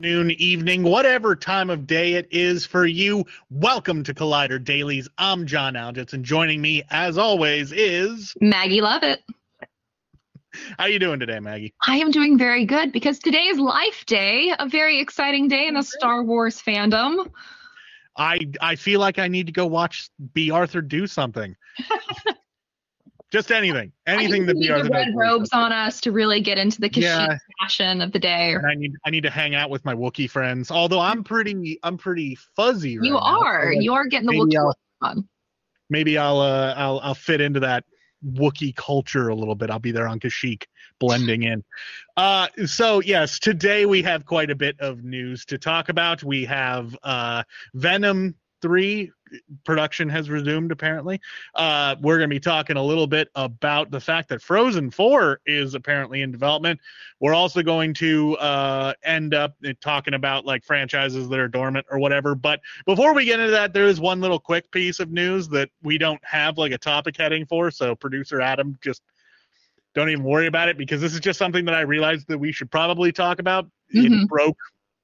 Noon, evening, whatever time of day it is for you. Welcome to Collider Dailies. I'm John Algeo, and joining me, as always, is Maggie Lovett. How are you doing today, Maggie? I am doing very good because today is Life Day, a very exciting day in the mm-hmm. Star Wars fandom. I I feel like I need to go watch Bea Arthur do something. Just anything, anything that we are the red robes on us to really get into the Kashyyyk yeah. fashion of the day. And I need I need to hang out with my Wookiee friends. Although I'm pretty I'm pretty fuzzy. Right you are you are getting the Wookiee on. Maybe I'll uh I'll I'll fit into that Wookiee culture a little bit. I'll be there on Kashyyyk, blending in. Uh, so yes, today we have quite a bit of news to talk about. We have uh, Venom three production has resumed apparently. Uh, we're going to be talking a little bit about the fact that frozen 4 is apparently in development. We're also going to uh, end up talking about like franchises that are dormant or whatever. But before we get into that there is one little quick piece of news that we don't have like a topic heading for. So producer adam just don't even worry about it because this is just something that i realized that we should probably talk about. Mhm. it broke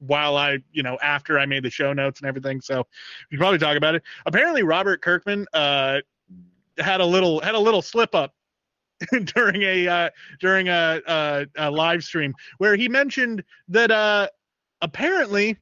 while I, you know, after I made the show notes and everything. So we should probably talk about it. Apparently, Robert Kirkman uh, had a little had a little slip up during a uh, during a, a, a live stream where he mentioned that uh, apparently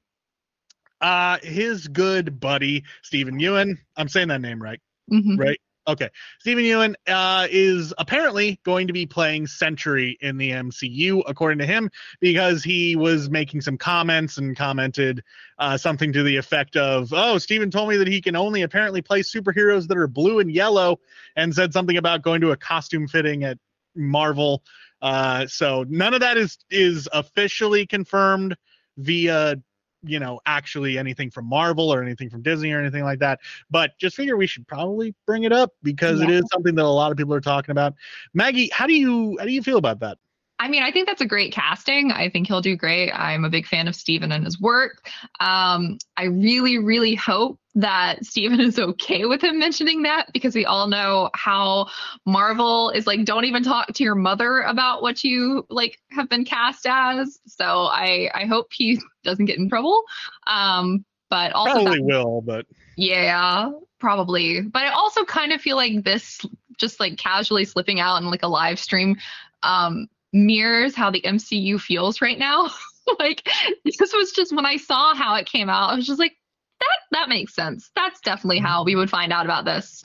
uh, his good buddy Steven Yeun, I'm saying that name right, Mhm. right? Okay. Steven Yeun uh, is apparently going to be playing Sentry in the MCU, according to him, because he was making some comments and commented uh, something to the effect of, "Oh, Stephen told me that he can only apparently play superheroes that are blue and yellow," and said something about going to a costume fitting at Marvel. Uh, so none of that is is officially confirmed via you know actually anything from Marvel or anything from Disney or anything like that. But just figure we should probably bring it up because it Yeah. is something that a lot of people are talking about. Maggie, how do you how do you feel about that? I mean, I think that's a great casting. I think he'll do great. I'm a big fan of Steven and his work. Um, I really, really hope that Steven is okay with him mentioning that because we all know how Marvel is like, don't even talk to your mother about what you like have been cast as. So I, I hope he doesn't get in trouble. Um, but also Probably that- will, but yeah, probably. But I also kind of feel like this just like casually slipping out in like a live stream um mirrors how the MCU feels right now. like this was just when I saw how it came out, I was just like that that makes sense. That's definitely how we would find out about this.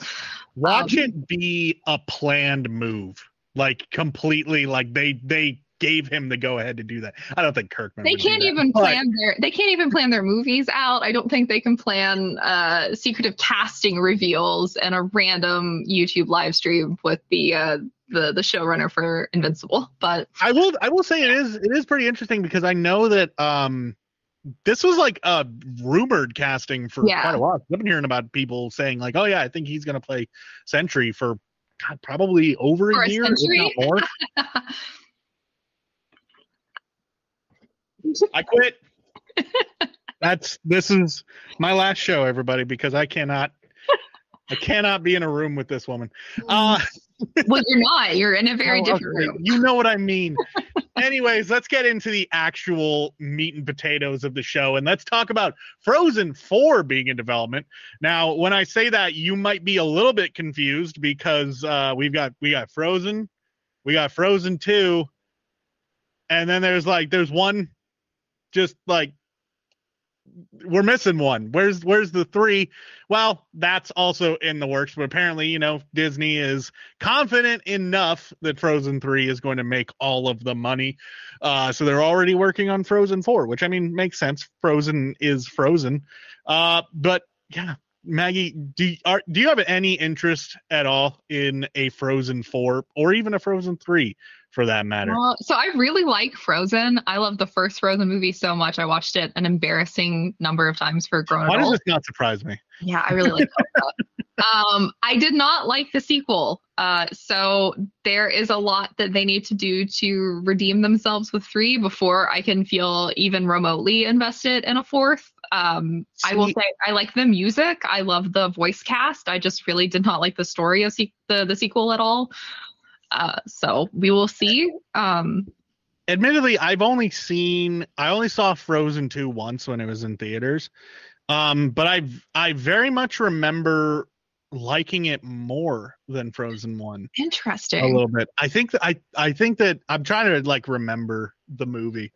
watch Um, it be a planned move. Like completely like they they gave him the go ahead to do that. I don't think Kirkman. They can't even but- plan their they can't even plan their movies out. I don't think they can plan uh secretive casting reveals and a random YouTube live stream with the uh the the showrunner for Invincible. But I will I will say it is it is pretty interesting because I know that um this was like a rumored casting for Yeah. quite a while. I've been hearing about people saying like, oh yeah, I think he's gonna play Sentry for God, probably over For a a year, if century? not more. I quit. That's this is my last show, everybody, because I cannot I cannot be in a room with this woman. Uh well, you're not. You're in a very Oh, different okay. room. You know what I mean. Anyways, let's get into the actual meat and potatoes of the show and let's talk about Frozen 4 being in development. Now, when I say that, you might be a little bit confused because uh, we've got we got Frozen, we got Frozen 2, and then there's like there's one just like we're missing one. Where's where's the 3? Well, that's also in the works, but apparently, you know, Disney is confident enough that Frozen 3 is going to make all of the money. Uh, so they're already working on Frozen 4, which I mean makes sense. Frozen is Frozen. Uh, but yeah, Maggie, do are, do you have any interest at all in a Frozen 4 or even a Frozen 3 for that matter? Well, so I really like Frozen. I love the first Frozen movie so much. I watched it an embarrassing number of times for a grown up. Why does this not surprise me? Yeah, I really like Elsa. um, I did not like the sequel. Uh, so there is a lot that they need to do to redeem themselves with three before I can feel even remotely invested in a fourth. Um, I will say I like the music. I love the voice cast. I just really did not like the story of se- the the sequel at all. Uh, so we will see. Um, admittedly i've only seen i only saw frozen 2 once when it was in theaters um but i i very much remember liking it more than frozen 1 Interesting. a little bit i think that i i think that i'm trying to like remember the movie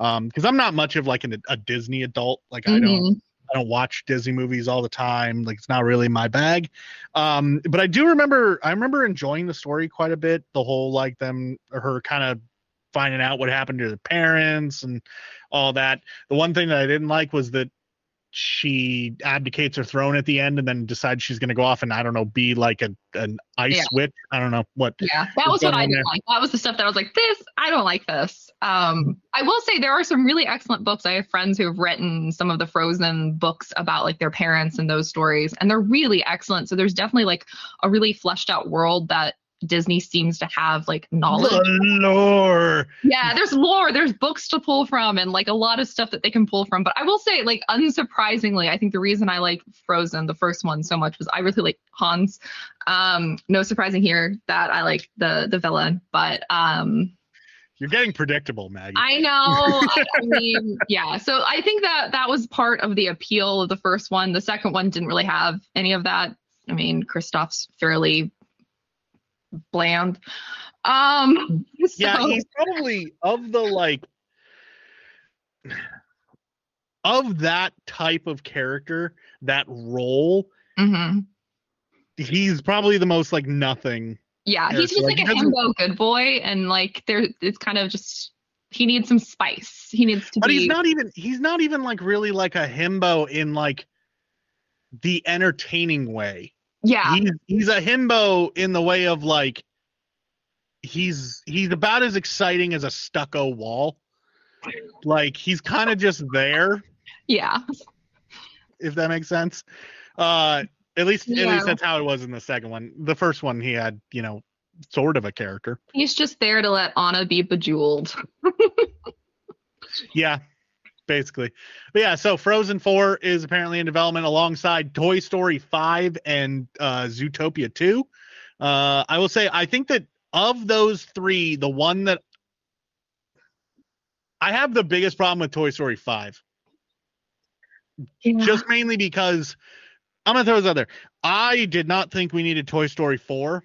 um because i'm not much of like an, a disney adult like i don't Mhm. I don't watch Disney movies all the time. Like it's not really my bag. Um, but I do remember I remember enjoying the story quite a bit. The whole like them her kind of finding out what happened to the parents and all that. The one thing that I didn't like was that she abdicates her throne at the end and then decides she's going to go off and I don't know be like a an ice Yeah. witch. I don't know what. Yeah, that was what I didn't like. That was the stuff that I was like, this, I don't like this. Um, I will say there are some really excellent books. I have friends who have written some of the Frozen books about like their parents and those stories, and they're really excellent. So there's definitely like a really fleshed out world that Disney seems to have like knowledge. lore. Yeah, there's lore, there's books to pull from, and like a lot of stuff that they can pull from. But I will say, like, unsurprisingly, I think the reason I like Frozen, the first one, so much was I really like Hans. Um, no surprising here that I like the the villain, but um, You're getting predictable, Maggie. I know. I, I mean, yeah. So I think that that was part of the appeal of the first one. The second one didn't really have any of that. I mean, Kristoff's fairly bland. Um, yeah, he's probably of the like of that type of character, that role, Mhm. he's probably the most like nothing. Yeah, Yeah, he's just like, like, a himbo good boy, and like there, it's kind of just he needs some spice. He needs to But be. he's not even he's not even like really like a himbo in like the entertaining way. Yeah, He's he's a himbo in the way of like he's he's about as exciting as a stucco wall. Like he's kind of just there. yeah, if that makes sense. Uh, at least, at least that's how it was in the second one. The first one, he had, you know, sort of a character. he's just there to let Anna be bejeweled. Yeah, basically. But yeah, so Frozen Four is apparently in development alongside Toy Story Five and uh, Zootopia Two. Uh, I will say, I think that of those three, the one that I have the biggest problem with Toy Story Five. just mainly because I'm gonna throw this out there. I did not think we needed Toy Story 4,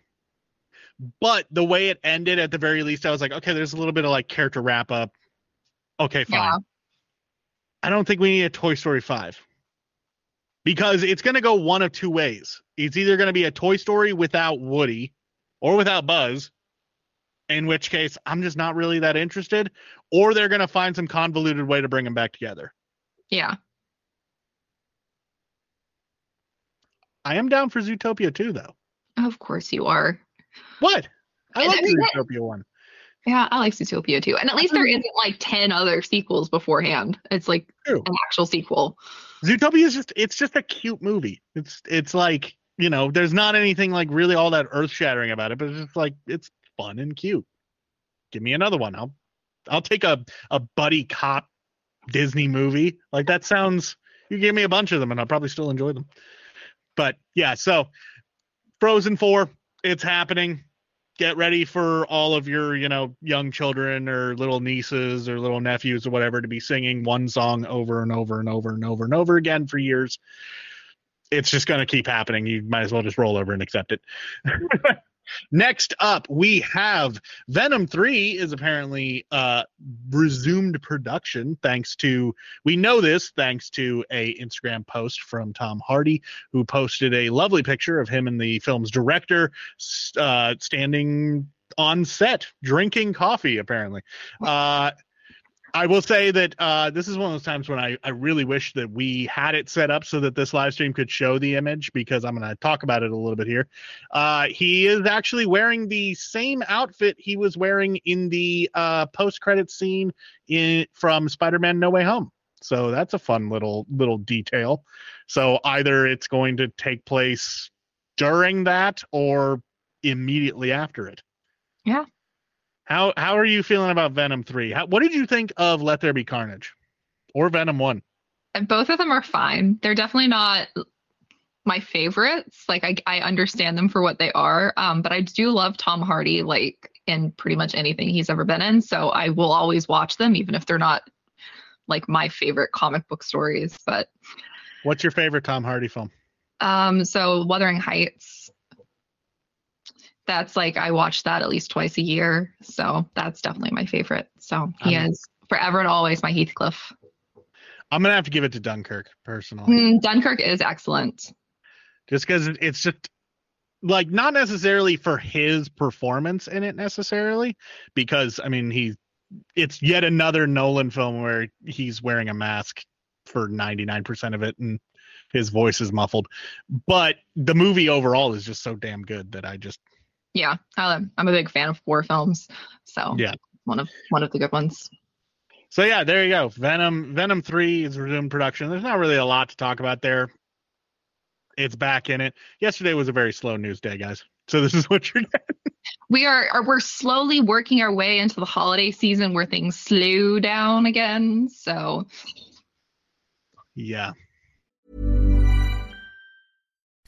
but the way it ended, at the very least, I was like, okay, there's a little bit of like character wrap up. Okay, fine. I don't think we need a Toy Story 5 because it's gonna go one of two ways. It's either gonna be a Toy Story without Woody or without Buzz, in which case I'm just not really that interested, or they're going to find some convoluted way to bring them back together. Yeah. I am down for Zootopia too, though. Of course you are. What? I And like I mean, the Zootopia one. Yeah, I like Zootopia too. And at least there mm-hmm. isn't like 10 other sequels beforehand. It's like True. an actual sequel. Zootopia is just it's just a cute movie. It's it's like you know there's not anything like really all that earth shattering about it, but it's just like it's fun and cute. Give me another one. I'll I'll take a a buddy cop Disney movie. Like that sounds. You give me a bunch of them, and I'll probably still enjoy them. But yeah, so Frozen Four, it's happening. Get ready for all of your, you know, young children or little nieces or little nephews or whatever to be singing one song over and over and over and over and over again for years. It's just going to keep happening. You might as well just roll over and accept it. Next up, we have Venom 3 is apparently uh, resumed production thanks to we know this thanks to a Instagram post from Tom Hardy who posted a lovely picture of him and the film's director uh, standing on set drinking coffee apparently. Uh, I will say that uh, this is one of those times when I, I really wish that we had it set up so that this live stream could show the image because I'm going to talk about it a little bit here. Uh, he is actually wearing the same outfit he was wearing in the uh, post credit scene in from Spider-Man No Way Home. So that's a fun little little detail. So either it's going to take place during that or immediately after it. Yeah. How how are you feeling about Venom 3? How, what did you think of Let There Be Carnage or Venom 1? Both of them are fine. They're definitely not my favorites. Like I, I understand them for what they are. Um, but I do love Tom Hardy like in pretty much anything he's ever been in. So I will always watch them, even if they're not like my favorite comic book stories. But What's your favorite Tom Hardy film? um, so Wuthering Heights. That's like I watch that at least twice a year. So that's definitely my favorite. So he Um, is forever and always my Heathcliff. I'm gonna have to give it to Dunkirk personally. Mm, Dunkirk is excellent. just because it's just like not necessarily for his performance in it necessarily because i mean he it's yet another nolan film where he's wearing a mask for 99% of it and his voice is muffled but the movie overall is just so damn good that i just Yeah, I'm a big fan of war films. So Yeah. one of one of the good ones. so yeah there you go venom venom 3 is resumed production there's not really a lot to talk about there it's back in it yesterday was a very slow news day guys so this is what you're getting. We are, are we're slowly working our way into the holiday season where things slow down again. So yeah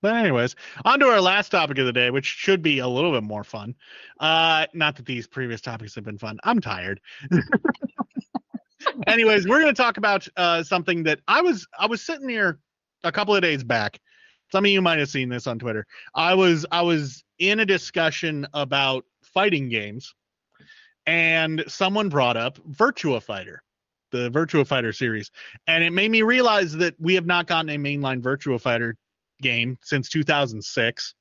But anyways, on to our last topic of the day, which should be a little bit more fun. Uh, not that these previous topics have been fun. I'm tired. anyways, we're going to talk about uh, something that I was I was sitting here a couple of days back. Some of you might have seen this on Twitter. I was I was in a discussion about fighting games, and someone brought up Virtua Fighter, the Virtua Fighter series, and it made me realize that we have not gotten a mainline Virtua Fighter game since 2006,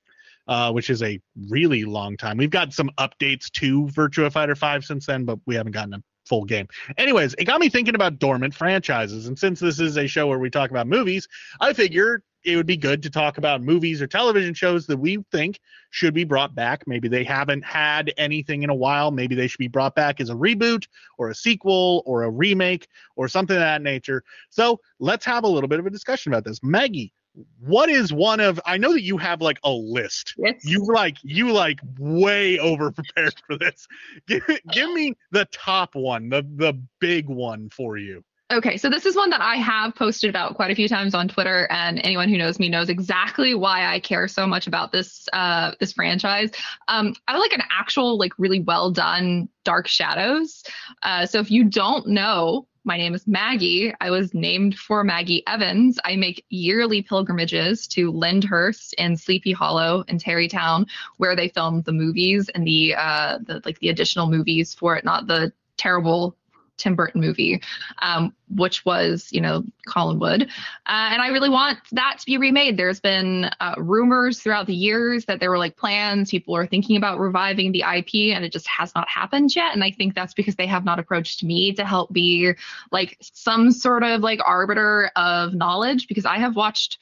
uh, which is a really long time. We've got some updates to Virtua Fighter 5 since then, but we haven't gotten a full game. Anyways, it got me thinking about dormant franchises. And since this is a show where we talk about movies, I figure it would be good to talk about movies or television shows that we think should be brought back. Maybe they haven't had anything in a while. Maybe they should be brought back as a reboot or a sequel or a remake or something of that nature. So let's have a little bit of a discussion about this. Maggie, what is one of I know that you have like a list. it's You like you like way over prepared for this. Give, give me the top one, the the big one for you. Okay, so this is one that I have posted about quite a few times on Twitter, and anyone who knows me knows exactly why I care so much about this uh, this franchise. Um, I like an actual, like, really well done Dark Shadows. Uh, so if you don't know, my name is Maggie. I was named for Maggie Evans. I make yearly pilgrimages to Lyndhurst and Sleepy Hollow and Tarrytown, where they filmed the movies and the uh, the like the additional movies for it, not the terrible Tim Burton movie, um, which was, you know, Collinwood. Uh, and I really want that to be remade. There's been uh, rumors throughout the years that there were like plans, people are thinking about reviving the IP, and it just has not happened yet. And I think that's because they have not approached me to help be like some sort of like arbiter of knowledge, because I have watched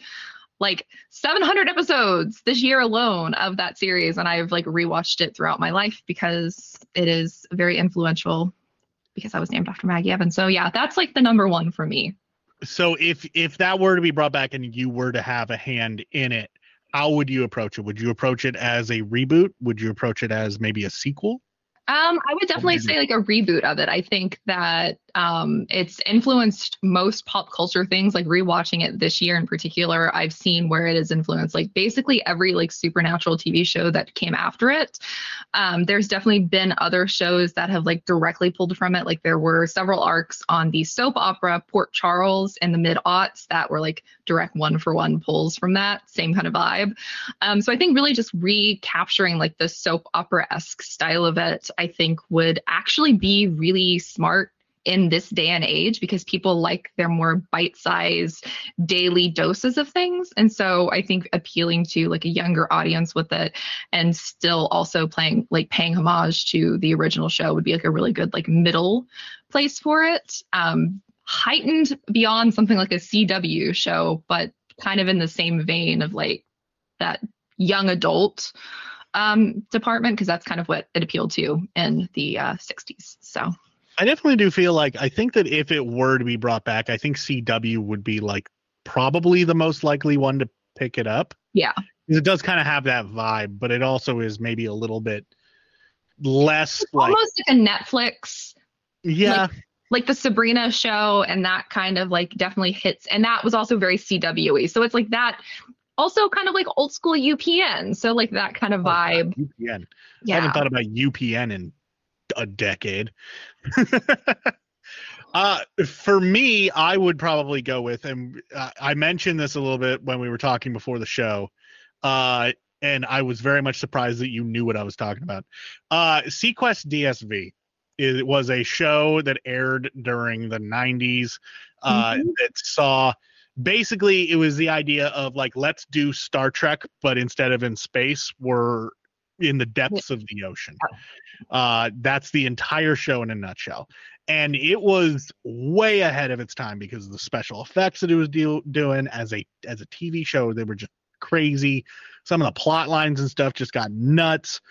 like 700 episodes this year alone of that series and i've like rewatched it throughout my life because it is very influential because I was named after Maggie Evans. So yeah, that's like the number one for me. So if if that were to be brought back and you were to have a hand in it, how would you approach it? Would you approach it as a reboot? Would you approach it as maybe a sequel? Um, I would definitely say like a reboot of it. I think that um, it's influenced most pop culture things. Like rewatching it this year in particular, I've seen where it has influenced like basically every like supernatural TV show that came after it. Um, there's definitely been other shows that have like directly pulled from it. Like there were several arcs on the soap opera Port Charles in the mid aughts that were like direct one for one pulls from that same kind of vibe. Um, so I think really just recapturing like the soap opera esque style of it I think would actually be really smart in this day and age because people like their more bite-sized daily doses of things and so i think appealing to like a younger audience with it and still also playing like paying homage to the original show would be like a really good like middle place for it um heightened beyond something like a cw show but kind of in the same vein of like that young adult um, department because that's kind of what it appealed to in the uh, 60s. So I definitely do feel like I think that if it were to be brought back, I think CW would be like probably the most likely one to pick it up. Yeah. It does kind of have that vibe, but it also is maybe a little bit less it's like almost like a Netflix. Yeah. Like, like the Sabrina show and that kind of like definitely hits and that was also very CWE. So it's like that also kind of like old school UPN. So like that kind of oh, vibe. Oh, UPN. Yeah. I haven't thought about UPN in a decade. uh, for me, I would probably go with, and uh, I mentioned this a little bit when we were talking before the show. Uh, and I was very much surprised that you knew what I was talking about. Uh, seaQuest DSV. It was a show that aired during the 90s uh, mm-hmm. that saw basically it was the idea of like let's do Star Trek, but instead of in space, we're in the depths of the ocean. Uh, that's the entire show in a nutshell. And it was way ahead of its time because of the special effects that it was do- doing as a as a TV show. They were just crazy. Some of the plot lines and stuff just got nuts.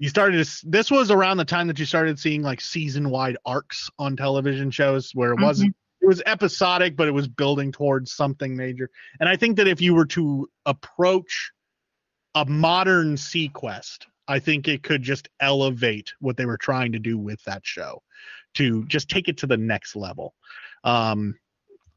You started to, this was around the time that you started seeing like season wide arcs on television shows where it mm-hmm. wasn't it was episodic, but it was building towards something major. And I think that if you were to approach a modern seaQuest, I think it could just elevate what they were trying to do with that show to just take it to the next level. Um,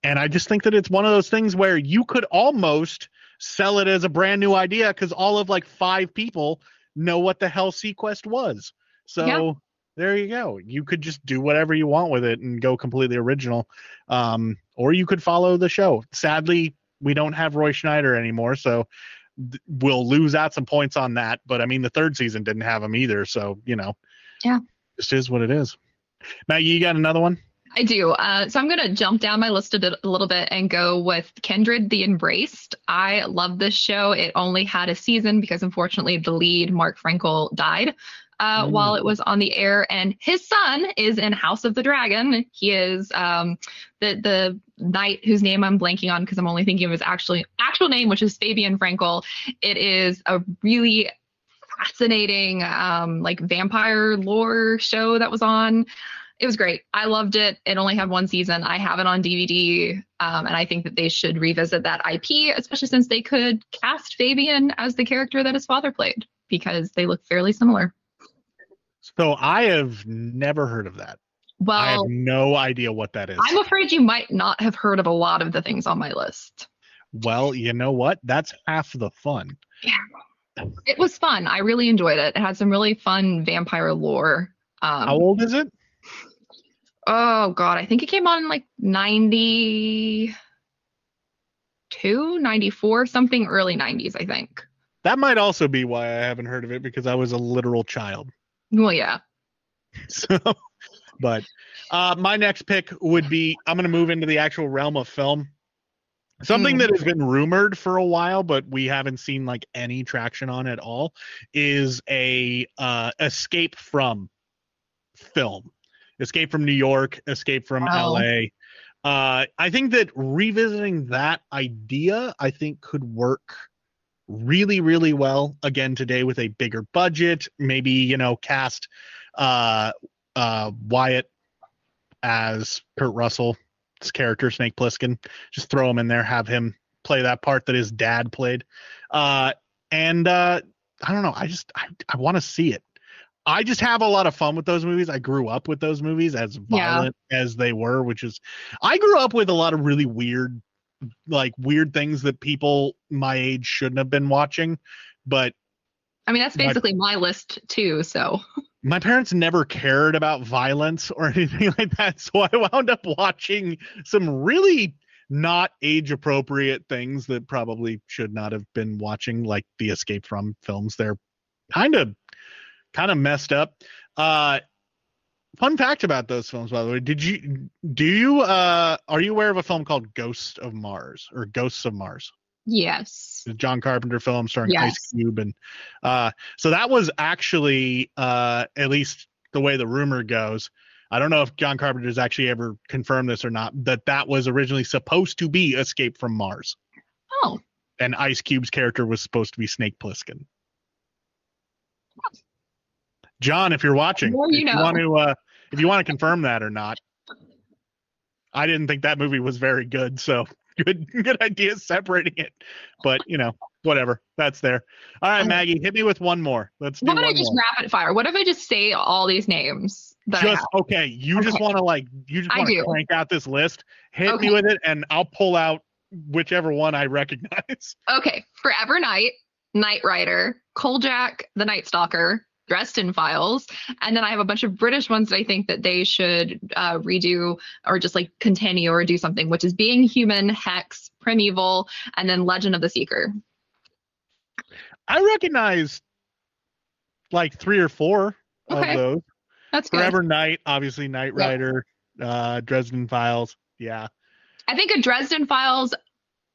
and I just think that it's one of those things where you could almost sell it as a brand new idea because all of like five people know what the hell seaQuest was. So yeah there you go. You could just do whatever you want with it and go completely original. Um, or you could follow the show. Sadly, we don't have Roy Scheider anymore, so th- we'll lose out some points on that. But I mean, the third season didn't have him either, so you know, yeah, just is what it is. Now, you got another one? I do. Uh, so I'm going to jump down my list a, bit, a, little bit and go with Kindred the Embraced. I love this show. It only had a season because unfortunately the lead, Mark Frankel, died uh, mm. while it was on the air. And his son is in House of the Dragon. He is um, the the knight whose name I'm blanking on because I'm only thinking of his actually actual name, which is Fabian Frankel. It is a really fascinating um, like vampire lore show that was on. It was great. I loved it. It only had one season. I have it on DVD, um, and I think that they should revisit that IP, especially since they could cast Fabian as the character that his father played because they look fairly similar. So I have never heard of that. Well, I have no idea what that is. I'm afraid you might not have heard of a lot of the things on my list. Well, you know what? That's half the fun. Yeah. It was fun. I really enjoyed it. It had some really fun vampire lore. Um, How old is it? Oh god, I think it came on in like 92, 94, something early 90s, I think. That might also be why I haven't heard of it because I was a literal child. Well, yeah. So, but uh, my next pick would be I'm going to move into the actual realm of film. Something Hmm. that has been rumored for a while, but we haven't seen like any traction on at all, is a uh, escape from film, escape from New York, escape from Wow. LA. Uh, I think that revisiting that idea, I think could work really, really well again today with a bigger budget. Maybe you know cast uh, uh, Wyatt as Kurt Russell's character, Snake Plissken. Just throw him in there, have him play that part that his dad played. Uh, and uh, I don't know. I just I, I want to see it. I just have a lot of fun with those movies. I grew up with those movies as Yeah. violent as they were, which is I grew up with a lot of really weird like weird things that people my age shouldn't have been watching, but I mean, that's My- basically my list too. So, my parents never cared about violence or anything like that so i wound up watching some really not age appropriate things that probably should not have been watching like the escape from films. They're kind of kind of messed up. Uh fun fact about those films by the way. Did you do you uh are you aware of a film called ghost of mars or ghosts of mars yes. the John Carpenter film starring Yes. Ice Cube and uh so that was actually uh at least the way the rumor goes. I don't know if John Carpenter's actually ever confirmed this or not that that was originally supposed to be Escape from Mars Oh, and Ice Cube's character was supposed to be Snake Plissken. John, if you're watching, you if know. you want to uh if you want to confirm that or not. I didn't think that movie was very good, so good good idea separating it. But you know, whatever. That's there. All right, Maggie, hit me with one more. Let's do what if I just more. rapid fire? What if I just say all these names that I Just okay. You just want to like you just want to crank out this list. Hit Okay. me with it, and I'll pull out whichever one I recognize. Okay, Forever Night, Knight Rider, Kolchak, The Night Stalker, Dresden Files, and then I have a bunch of British ones that I think that they should uh, redo or just like continue or do something, which is Being Human, Hex, Primeval, and then Legend of the Seeker. I recognize like three or four Okay. of those. That's good. Forever Knight, obviously Knight Yeah. Rider, uh, Dresden Files. Yeah. I think a Dresden Files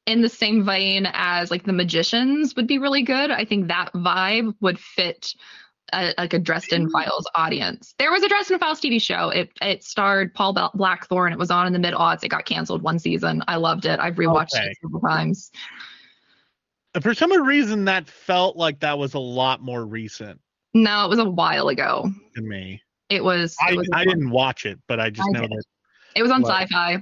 in the same vein as like the Magicians would be really good. I think that vibe would fit a, like a Dresden Files audience. There was a Dresden Files TV show. It it starred Paul Bla- Blackthorne. It was on in the mid aughts. It got canceled one season. I loved it. I've rewatched Okay. it several times. For some reason, that felt like that was a lot more recent No, it was a while ago. to me. It was. I, it was, I didn't watch it, but I just I know did. that. It was on What? Sci-Fi.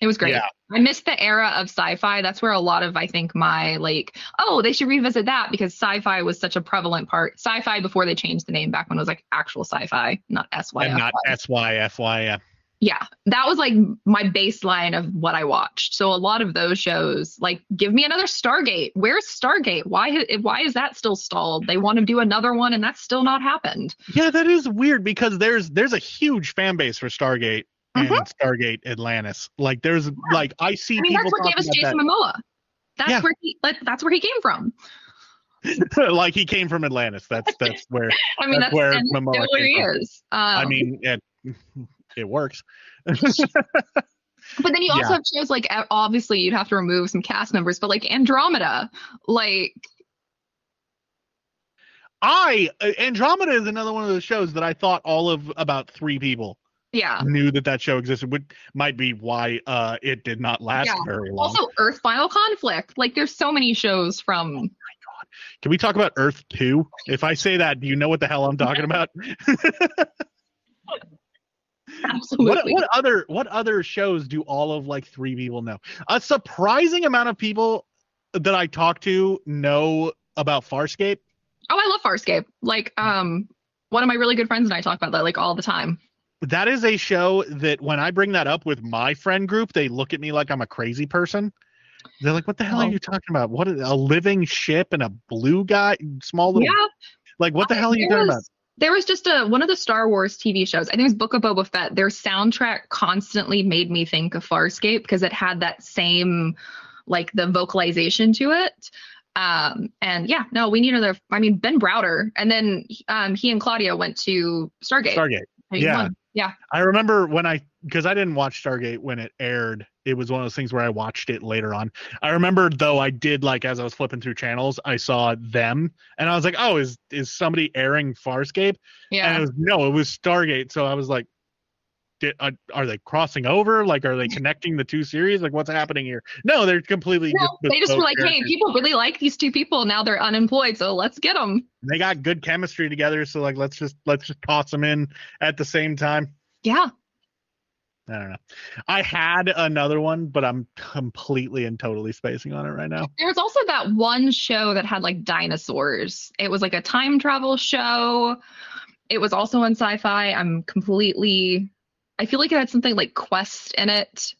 It was great. Yeah. I missed the era of sci-fi. That's where a lot of I think my like, oh, they should revisit that because sci-fi was such a prevalent part. Sci-fi before they changed the name back when it was like actual sci-fi, not SY. And not SYFY. Yeah. yeah, that was like my baseline of what I watched. So a lot of those shows, like, give me another Stargate. Where's Stargate? Why why is that still stalled? They want to do another one, and that's still not happened. Yeah, that is weird because there's there's a huge fan base for Stargate and Stargate Atlantis. Like there's like I see Mm-hmm. I mean, people that's what gave us Jason about Momoa. That's Yeah. where he like, that's where he came from. like he came from Atlantis. That's that's where I mean, That's that's, where Momoa still where he came is. Um, I mean it it works. but then you also yeah. have shows like obviously you'd have to remove some cast members, but like Andromeda, like I uh, Andromeda is another one of those shows that I thought all of about three people yeah. knew that that show existed. Would might be why uh it did not last Yeah. very long. Also, Earth Final Conflict. Like, there's so many shows from. Can we talk about Earth Two? If I say that, do you know what the hell I'm talking about? Absolutely. what what other what other shows do all of like three people know? A surprising amount of people that I talk to know about Farscape. Oh, I love Farscape. Like, um, one of my really good friends and I talk about that like all the time. That is a show that when I bring that up with my friend group, they look at me like I'm a crazy person. They're like, "What the hell Oh. are you talking about? What a living ship and a blue guy, small little Yeah. like what the hell are you talking was- about?" There was just a one of the Star Wars TV shows. I think it was Book of Boba Fett. Their soundtrack constantly made me think of Farscape because it had that same like the vocalization to it. Um, and yeah, no, we need another. I mean, Ben Browder, and then um, he and Claudia went to Stargate. Stargate. Yeah. yeah. I remember when I because I didn't watch Stargate when it aired. It was one of those things where I watched it later on. I remember though I did like as I was flipping through channels, I saw them and I was like, "Oh, is is somebody airing Farscape?" Yeah. And it was no, it was Stargate. So I was like, did, uh, "Are they crossing over? Like, are they connecting the two series? Like, what's happening here?" No, they're completely. No, they just were like, hey, people really like these two people. Now they're unemployed, so let's get them. They got good chemistry together, so like, let's just let's just toss them in at the same time. Yeah. I don't know. I had another one, but I'm completely and totally spacing on it right now. There was also that one show that had like dinosaurs. It was like a time travel show. It was also on sci-fi. I'm completely I feel like it had something like Quest in it.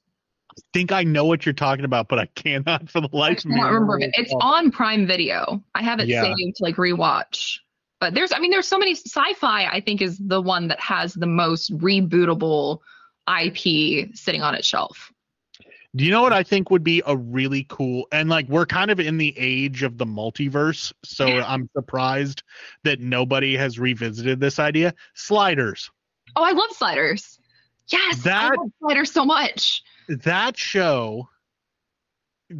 I think I know what you're talking about, but I cannot for the life of me. cannot remember. It. It's on Prime Video. I have it Yeah. saved to like rewatch. But there's I mean there's so many sci-fi I think is the one that has the most rebootable IP sitting on its shelf. Do you know what I think would be a really cool and like we're kind of in the age of the multiverse, so I'm surprised that nobody has revisited this idea. Sliders. Oh, I love sliders. Yes, I That- love sliders so much. That show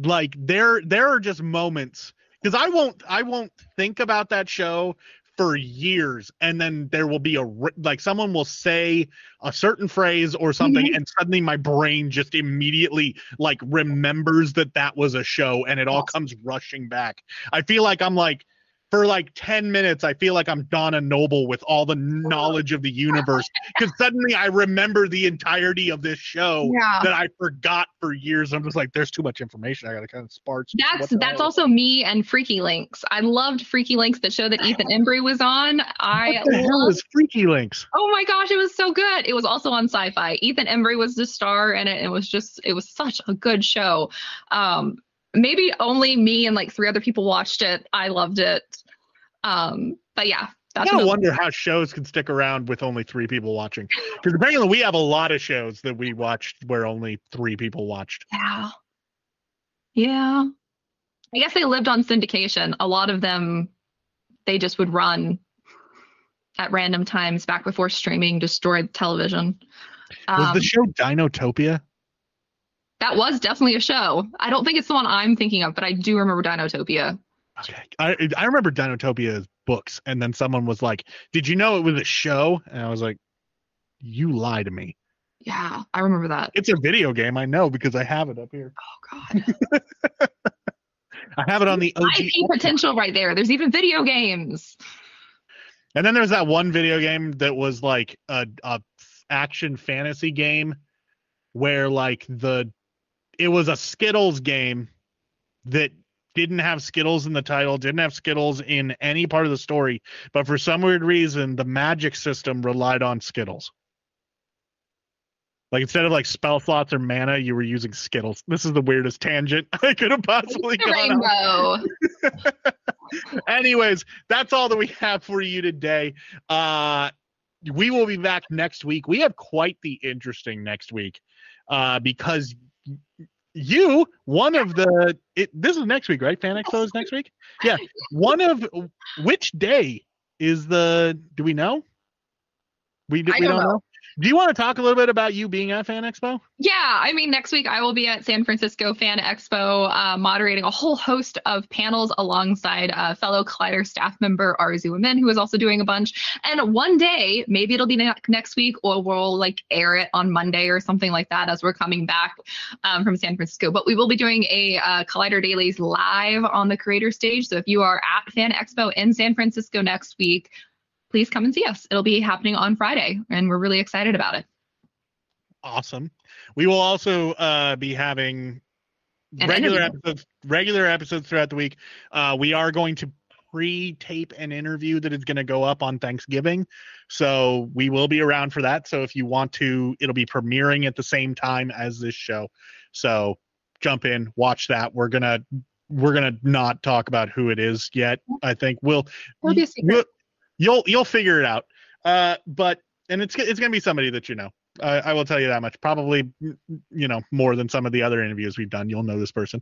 like there there are just moments because I won't I won't think about that show for years and then there will be a like someone will say a certain phrase or something mm-hmm. and suddenly my brain just immediately like remembers that that was a show and it all comes rushing back. I feel like i'm like for like 10 minutes i feel like i'm donna noble with all the knowledge of the universe because suddenly i remember the entirety of this show Yeah. that i forgot for years i'm just like there's too much information i gotta kind of sparse That's that's hell- also me and Freaky Links. I loved Freaky Links, that show that Ethan Embry was on. I what the hell loved, is freaky links oh my gosh, it was so good. It was also on Sci-Fi. Ethan Embry was the star in it. It was just it was such a good show. Um, maybe only me and like three other people watched it. I loved it. Um, but yeah, I that's another- wonder how shows can stick around with only three people watching. Because apparently we have a lot of shows that we watched where only three people watched. Yeah. Yeah. I guess they lived on syndication. A lot of them, they just would run at random times back before streaming destroyed television. Was Um, the show Dinotopia? That was definitely a show. I don't think it's the one I'm thinking of, but I do remember Dinotopia. Okay. I I remember Dinotopia as books, and then someone was like, "Did you know it was a show?" And I was like, "You lie to me." Yeah, I remember that. It's a video game, I know because I have it up here. Oh God, I have it on the I OG. see potential right there. There's even video games. And then there's that one video game that was like a, a action fantasy game where like the it was a Skittles game that didn't have Skittles in the title, didn't have Skittles in any part of the story, but for some weird reason the magic system relied on Skittles. Like instead of like spell slots or mana, you were using Skittles. This is the weirdest tangent I could have possibly gone on. rainbow. Anyways, that's all that we have for you today. Uh we will be back next week. We have quite the interesting next week. Uh because you one of the it, this is next week, right? Fan Expo is next week? Yeah. One of which day is the do we know? We, we don't know. Do you want to talk a little bit about you being at Fan Expo? Yeah, I mean, next week I will be at San Francisco Fan Expo uh, moderating a whole host of panels alongside uh, fellow Collider staff member Arzu Amin, who is also doing a bunch. And one day, maybe it'll be ne- next week, or we'll like air it on Monday or something like that as we're coming back um, from San Francisco. But we will be doing a uh, Collider Dailies live on the creator stage. So if you are at Fan Expo in San Francisco next week, please come and see us. It'll be happening on Friday, and we're really excited about it. awesome. We will also uh, be having An regular interview. episodes, regular episodes throughout the week. Uh, we are going to pre-tape an interview that is going to go up on Thanksgiving. So we will be around for that. So if you want to, it'll be premiering at the same time as this show. So jump in, watch that. We're gonna we're gonna not talk about who it is yet. I think we'll, It'll be a secret. we'll you'll you'll figure it out. Uh, but and it's it's gonna be somebody that you know. I, I will tell you that much. Probably, you know, more than some of the other interviews we've done. You'll know this person.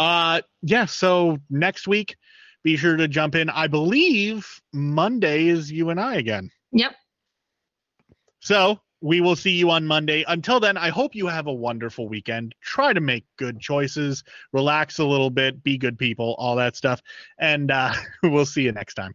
Uh, yeah. So next week, be sure to jump in. I believe Monday is you and I again. Yep. So we will see you on Monday. Until then, I hope you have a wonderful weekend. Try to make good choices, relax a little bit, be good people, all that stuff. And uh, we'll see you next time.